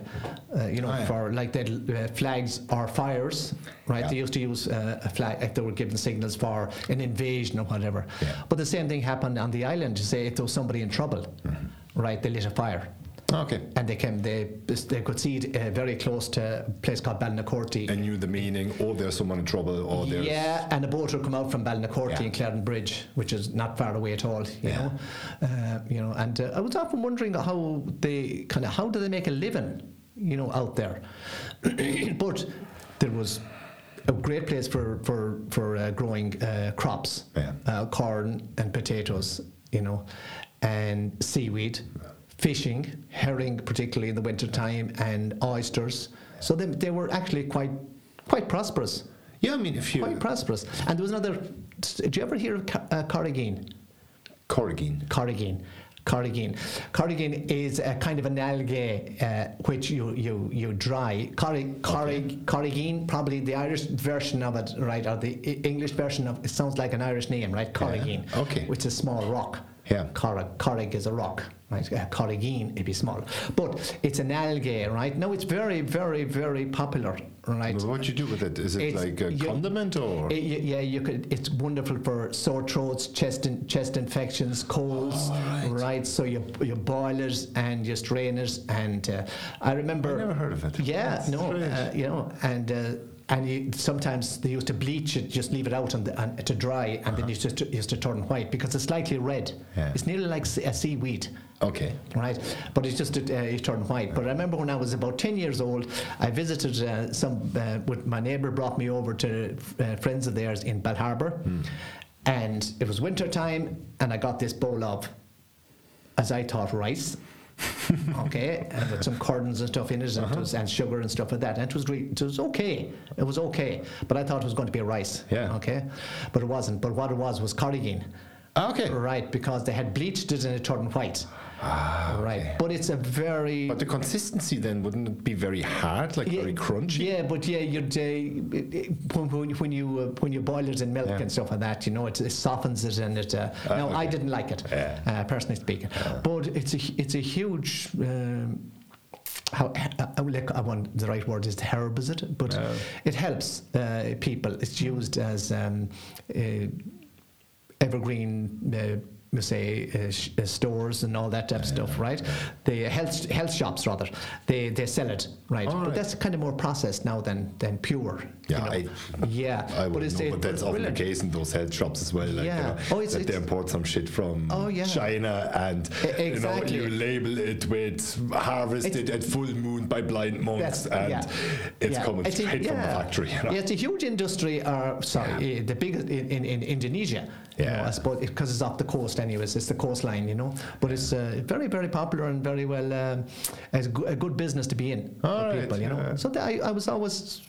Uh, you know, Oh, yeah. for like the uh, flags or fires, right? Yeah. They used to use uh, a flag if they were given signals for an invasion or whatever. Yeah. But the same thing happened on the island. To say if there was somebody in trouble, Mm-hmm. right? They lit a fire. Okay. And they came. They they could see it uh, very close to a place called Balnacorty. And knew the meaning, oh, there's someone in trouble, or there's. Yeah, and a boat would come out from Balnacorty Yeah. and Clarinbridge, which is not far away at all. You Yeah. know, uh, you know. And uh, I was often wondering how they kind of how do they make a living, you know, out there. but there was a great place for for for uh, growing uh, crops, Yeah. uh, corn and potatoes, you know, and seaweed, fishing, herring, particularly in the winter time, and oysters. So they, they were actually quite quite prosperous Yeah, I mean, if you. quite prosperous. And there was another. Did you ever hear of Car- uh, Corrigan? Corrigan. Corrigan. Corrigan. Corrigan is a kind of an algae uh, which you, you, you dry. Corrigan, probably the Irish version of it, right, or the English version of it sounds like an Irish name, right? Corrigan. okay. Which is a small rock. Yeah. Corrig, corrig is a rock, right? Uh, corrigine, it'd be small. But it's an algae, right? Now it's very, very, very popular, right? Well, what do you do with it? Is it It's- like a you- condiment or? It- yeah, you could. It's wonderful for sore throats, chest in, chest infections, colds. Oh, right. So you you boil it and you strain it, and uh, I remember. I never heard of it. Yeah, That's no, uh, you know, and. Uh, and you, sometimes they used to bleach it, just leave it out on the, on, to dry, and then you used to, used to turn white because it's slightly red. Uh-huh. Yeah. It's nearly like a seaweed Okay. right? But it's just uh, it turned white. But I remember when I was about ten years old, I visited uh, some. Uh, with my neighbour brought me over to uh, friends of theirs in Bell Harbour, and it was winter time, and I got this bowl of, as I thought, rice. okay, and with some cordons and stuff in it, and, it was, and sugar and stuff like that. And it was re- it was okay. It was okay, but I thought it was going to be a rice. Yeah. Okay, but it wasn't. But what it was was corrigine. Ah, Okay. Right, because they had bleached it and it turned white. Ah, okay. Right, but it's a very But the consistency then wouldn't it be very hard, like very crunchy? Yeah, but yeah, you'd uh, it- it- when, when you- when you uh, when you boil it in milk Yeah. and stuff like that, you know, it, it softens it and it. Uh, no, I didn't like it, Yeah. uh, personally speaking. But it's a it's a huge. Um, how uh, uh, like I want the right word is herb, is it? But Yeah. it helps uh, people. It's used as um, uh, evergreen. Say uh, sh- uh, stores and all that type of stuff, right? The health health shops rather they they sell it, right? All but right. that's kind of more processed now than than pure. you Yeah, know. I- yeah. I would know, it's but that's often the case in those health shops as well. Like, Yeah. you know, Oh, it's- that they import some shit from Oh, yeah. China and exactly. you know you label it with harvested at full moon by blind monks, and yeah. it's Yeah. coming It's a- straight from the factory. You know? Yeah, it's a huge industry. Uh, sorry, uh, the biggest in, in, in Indonesia. Yeah. I suppose because it's off the coast, anyways. It's the coastline, you know. But it's uh, very, very popular and very well. Um, it's a go- a good business to be in All for right, people, you know. yeah. So I, I was always.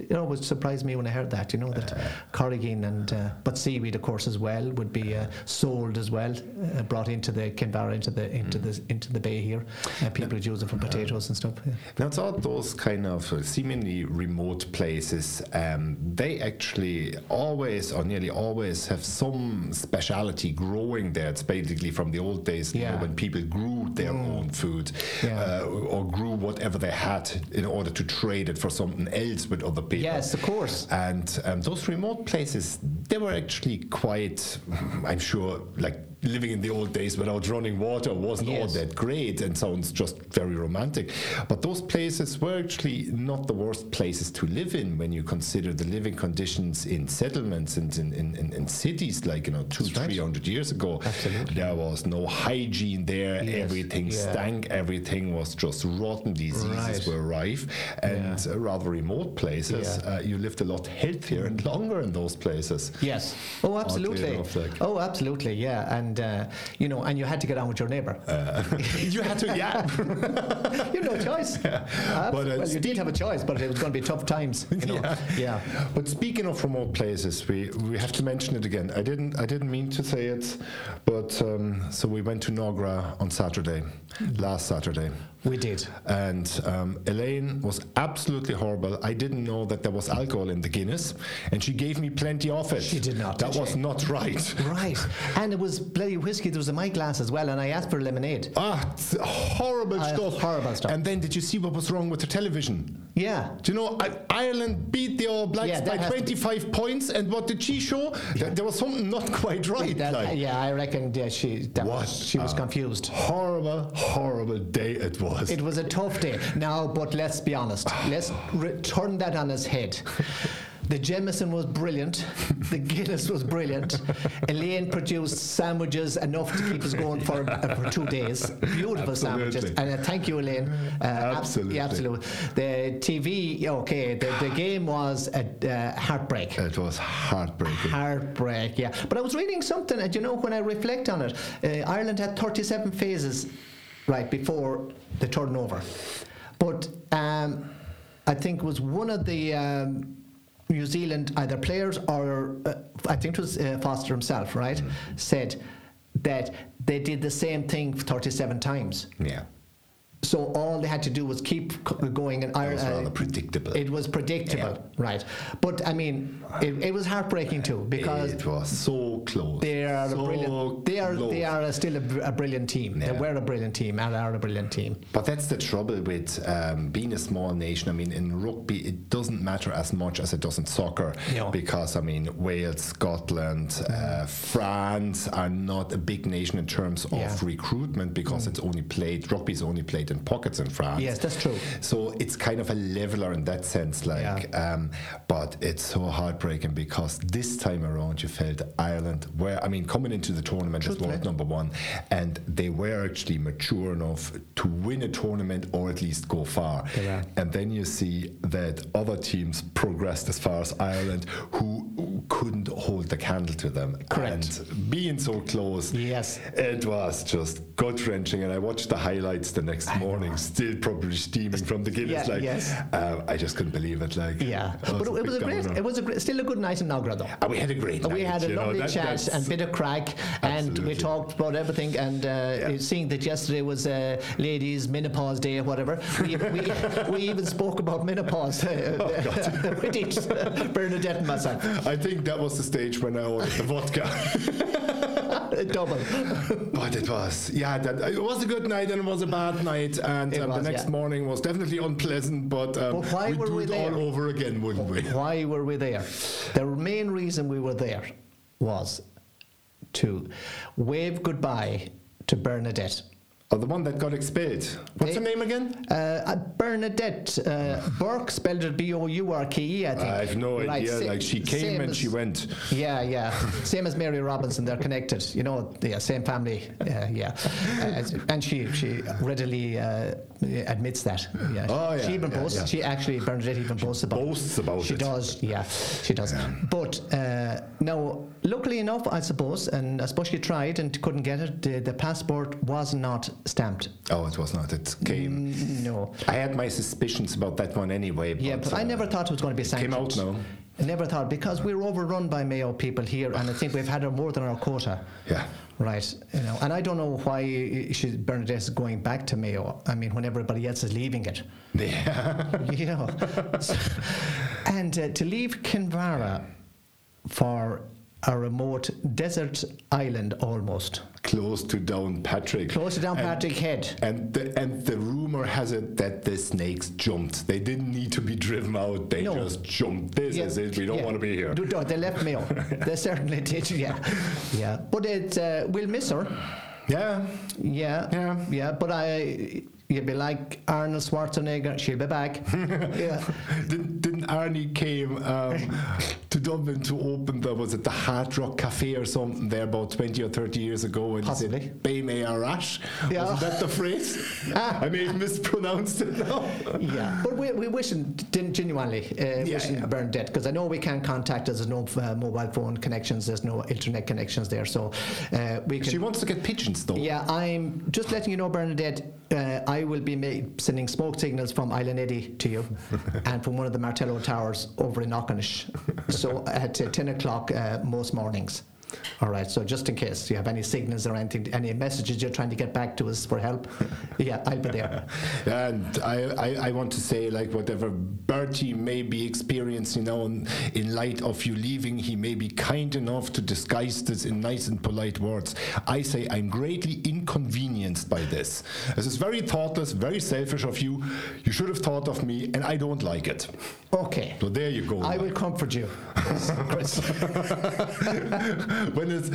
It always surprised me when I heard that, you know, that corrigine and uh, but seaweed, of course, as well would be uh, sold as well, uh, brought into the Kinvara, into the into the into the bay here. Uh, people would use it for potatoes and stuff. Yeah. Now, it's all those kind of uh, seemingly remote places. Um, they actually always, or nearly always, have some speciality growing there. It's basically from the old days you know, Mm. when people grew their own food Yeah. uh, or grew whatever they had in order to trade it for something else with other people. Yes, of course. And um, those remote places, they were actually quite, I'm sure, like living in the old days when without running water wasn't all that great and sounds just very romantic. But those places were actually not the worst places to live in when you consider the living conditions in settlements and in, in, in, in cities like, you know, two, That's three hundred years ago. Absolutely. There was no hygiene there. Yes, Everything yeah. stank. Everything was just rotten. Diseases Right. were rife. And Yeah. uh, rather remote places, Yeah. uh, you lived a lot healthier and longer in those places. Yes. Oh, absolutely. Oh, absolutely. Yeah. And and uh, you know, and you had to get on with your neighbour. Uh, you had to, yeah. you had no choice. Uh, But, uh, well, you did have a choice, but it was going to be tough times. You know? Yeah. yeah. But speaking of remote places, we, we have to mention it again. I didn't I didn't mean to say it, but um, so we went to Nogra on Saturday, last Saturday. We did. And um, Elaine was absolutely horrible. I didn't know that there was alcohol in the Guinness, and she gave me plenty of it. She did not, That did was she? not right. Right. And it was bloody whiskey. There was in my glass as well, and I asked for lemonade. Ah, horrible Uh, stuff. horrible stuff. And then did you see what was wrong with the television? Yeah. Do you know, I, Ireland beat the All Blacks Yeah, by has to be- 25 points, and what did she show? That there was something not quite right. That- like. yeah, I reckon yeah, she was, she was confused. Horrible, horrible day it was. It was a tough day. Now, but let's be honest. Let's turn that on its head. The Jameson was brilliant. The Guinness was brilliant. Elaine produced sandwiches enough to keep us going for, uh, for two days. Beautiful sandwiches. And uh, thank you, Elaine. Uh, ab- Absolutely. yeah, absolutely. The TV, okay, the, the game was a uh, heartbreak. it was heartbreaking. Heartbreak, yeah. But I was reading something, and you know, when I reflect on it, uh, Ireland had 37 phases right before the turnover. But um, I think it was one of the um, New Zealand either players or uh, I think it was uh, Foster himself, right, said that they did the same thing 37 times. yeah. So all they had to do was keep going, and It was Ireland. rather predictable. It was predictable, right? But I mean, it, it was heartbreaking too because it was so close. they are so a brilliant. They are close. they are a still a, a brilliant team. They Yeah. were a brilliant team and are a brilliant team. But that's the trouble with um, being a small nation. I mean, in rugby, it doesn't matter as much as it does in soccer. No. Because, I mean, Wales, Scotland, uh, France are not a big nation in terms of Yeah. recruitment because it's only played, rugby is only played in pockets in France. Yes, that's true. So it's kind of a leveler in that sense, like. Um, but it's so heartbreaking because this time around you felt Ireland were, I mean, coming into the tournament as world number one, and they were actually mature enough to win a tournament or at least go far. Were. And then you see that other teams progressed as far as Ireland, who couldn't hold the candle to them. Correct. And being so close, Yes. it was just gut wrenching. And I watched the highlights the next morning, still probably steaming from the Guinness. Yeah, like, yes. uh, I just couldn't believe it. Like, Yeah, it but it was a great. It was a great, still a good night in Nogra though. And we had a great night. we had a you know, lovely that- chat and bit of crack, and we talked about everything. And uh, seeing that yesterday was uh, ladies' menopause day or whatever, we, we, we even spoke about menopause uh, with each Bernadette and myself. I think that was the stage when I ordered the vodka. Double. but it was, yeah, that, it was a good night and it was a bad night. And um, was, the next yeah. morning was definitely unpleasant, but, um, But why we'd were do we it there? all over again, wouldn't we? Why were we there? The main reason we were there was to wave goodbye to Bernadette. Oh, the one that got expelled. What's They- her name again? Uh, uh, Bernadette uh, Burke spelled it B O U R K E, I think. I have no Right, idea. sa- like she came and she went. Yeah, yeah. Same as Mary Robinson, they're connected. You know, yeah, same family. Yeah, yeah, uh, and she she readily uh, admits that. Yeah. Oh, yeah, She even yeah, boasts. yeah. She actually Bernadette even boasts about. Boasts about she it. She does. Yeah, she does. But uh, now, luckily enough, I suppose, and I suppose she tried and couldn't get it. The, the passport was not stamped. Oh, it was not. It came. Mm, No. I had my suspicions about that one anyway. Yeah, but I uh, never thought it was going to be came sanctioned. out now. I never thought because we're overrun by Mayo people here, and I think we've had more than our quota. Yeah. Right, you know, and I don't know why she, Bernadette is going back to Mayo. I mean, when everybody else is leaving it, Yeah. you know. So- and uh, to leave Kinvara for a remote desert island almost, Close to Downpatrick. close to Downpatrick Head. And the, and the rumor has it that the snakes jumped. They didn't need to be driven out. They No. just jumped. This Yeah, is it. We don't yeah. want to be here. No, no, they left Mayo. they certainly did. Yeah, yeah. But it, uh, we'll miss her. Yeah. Yeah, Yeah. yeah. But I, You'd be like Arnold Schwarzenegger. She'll be back. yeah. Didn't, didn't Arnie came um, to Dublin to open the was it the Hard Rock Cafe or something there about twenty or thirty years ago? And Possibly. he said Bay May Arash. Yeah. Wasn't that the phrase? I may have mispronounced it now. Yeah, but we, we wish him gen- genuinely uh, Yeah, wish him yeah. Bernadette because I know we can't contact us. There's no uh, mobile phone connections. There's no internet connections there, so uh, we can. She wants to get pigeons though. Yeah, I'm just letting you know, Bernadette. Uh, I will be sending smoke signals from Island Eddy to you, and from one of the Martello Towers over in Knockinish. so at uh, ten o'clock uh, most mornings. All right. So just in case you have any signals or anything, any messages you're trying to get back to us for help, yeah, I'll be there. And I, I, I want to say, like, whatever Bertie may be experiencing now, in, in light of you leaving, he may be kind enough to disguise this in nice and polite words. I say I'm greatly inconvenienced by this. This is very thoughtless, very selfish of you. You should have thought of me, and I don't like it. Okay. So there you go. I will comfort you, Chris. when is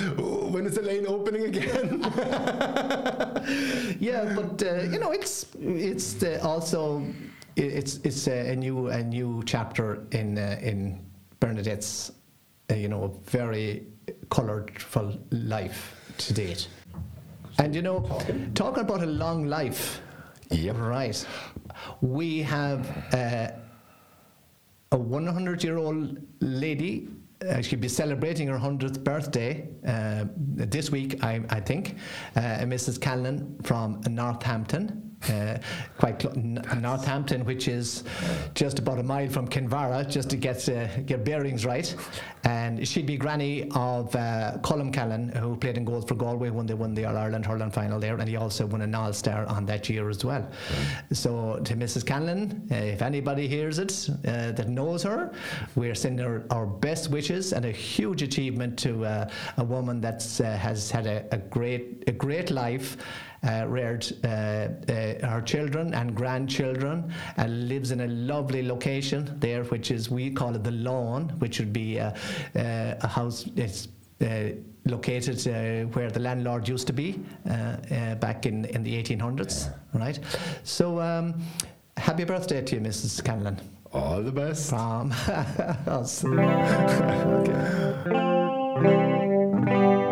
when is the lane opening again? yeah, but uh, you know, it's it's the also it's it's a, new a new chapter in uh, in Bernadette's uh, you know very colourful life to date. And you know, talking about a long life, Yep. right? We have uh, a 100 year old lady. Uh, she'll be celebrating her 100th birthday uh, this week, I, I think. Uh, Mrs. Callan from Northampton. Uh, quite N- Northampton, which is just about a mile from Kinvara, just to get uh, get bearings right. And she'd be granny of uh, Colm Callanan, who played in goals for Galway when they won the All Ireland hurling final there, and he also won an All Star on that year as well. So to Mrs. Callan, uh, if anybody hears it uh, that knows her, we're sending her our best wishes and a huge achievement to uh, a woman that uh, has had a, a great a great life reared uh, uh, her children and grandchildren and lives in a lovely location there, which is, we call it the lawn, which would be uh, uh, a house. It's uh, located uh, where the landlord used to be uh, uh, back in, in the 1800s, right? So, um, happy birthday to you, Mrs. Canlan. All the best. From us. okay.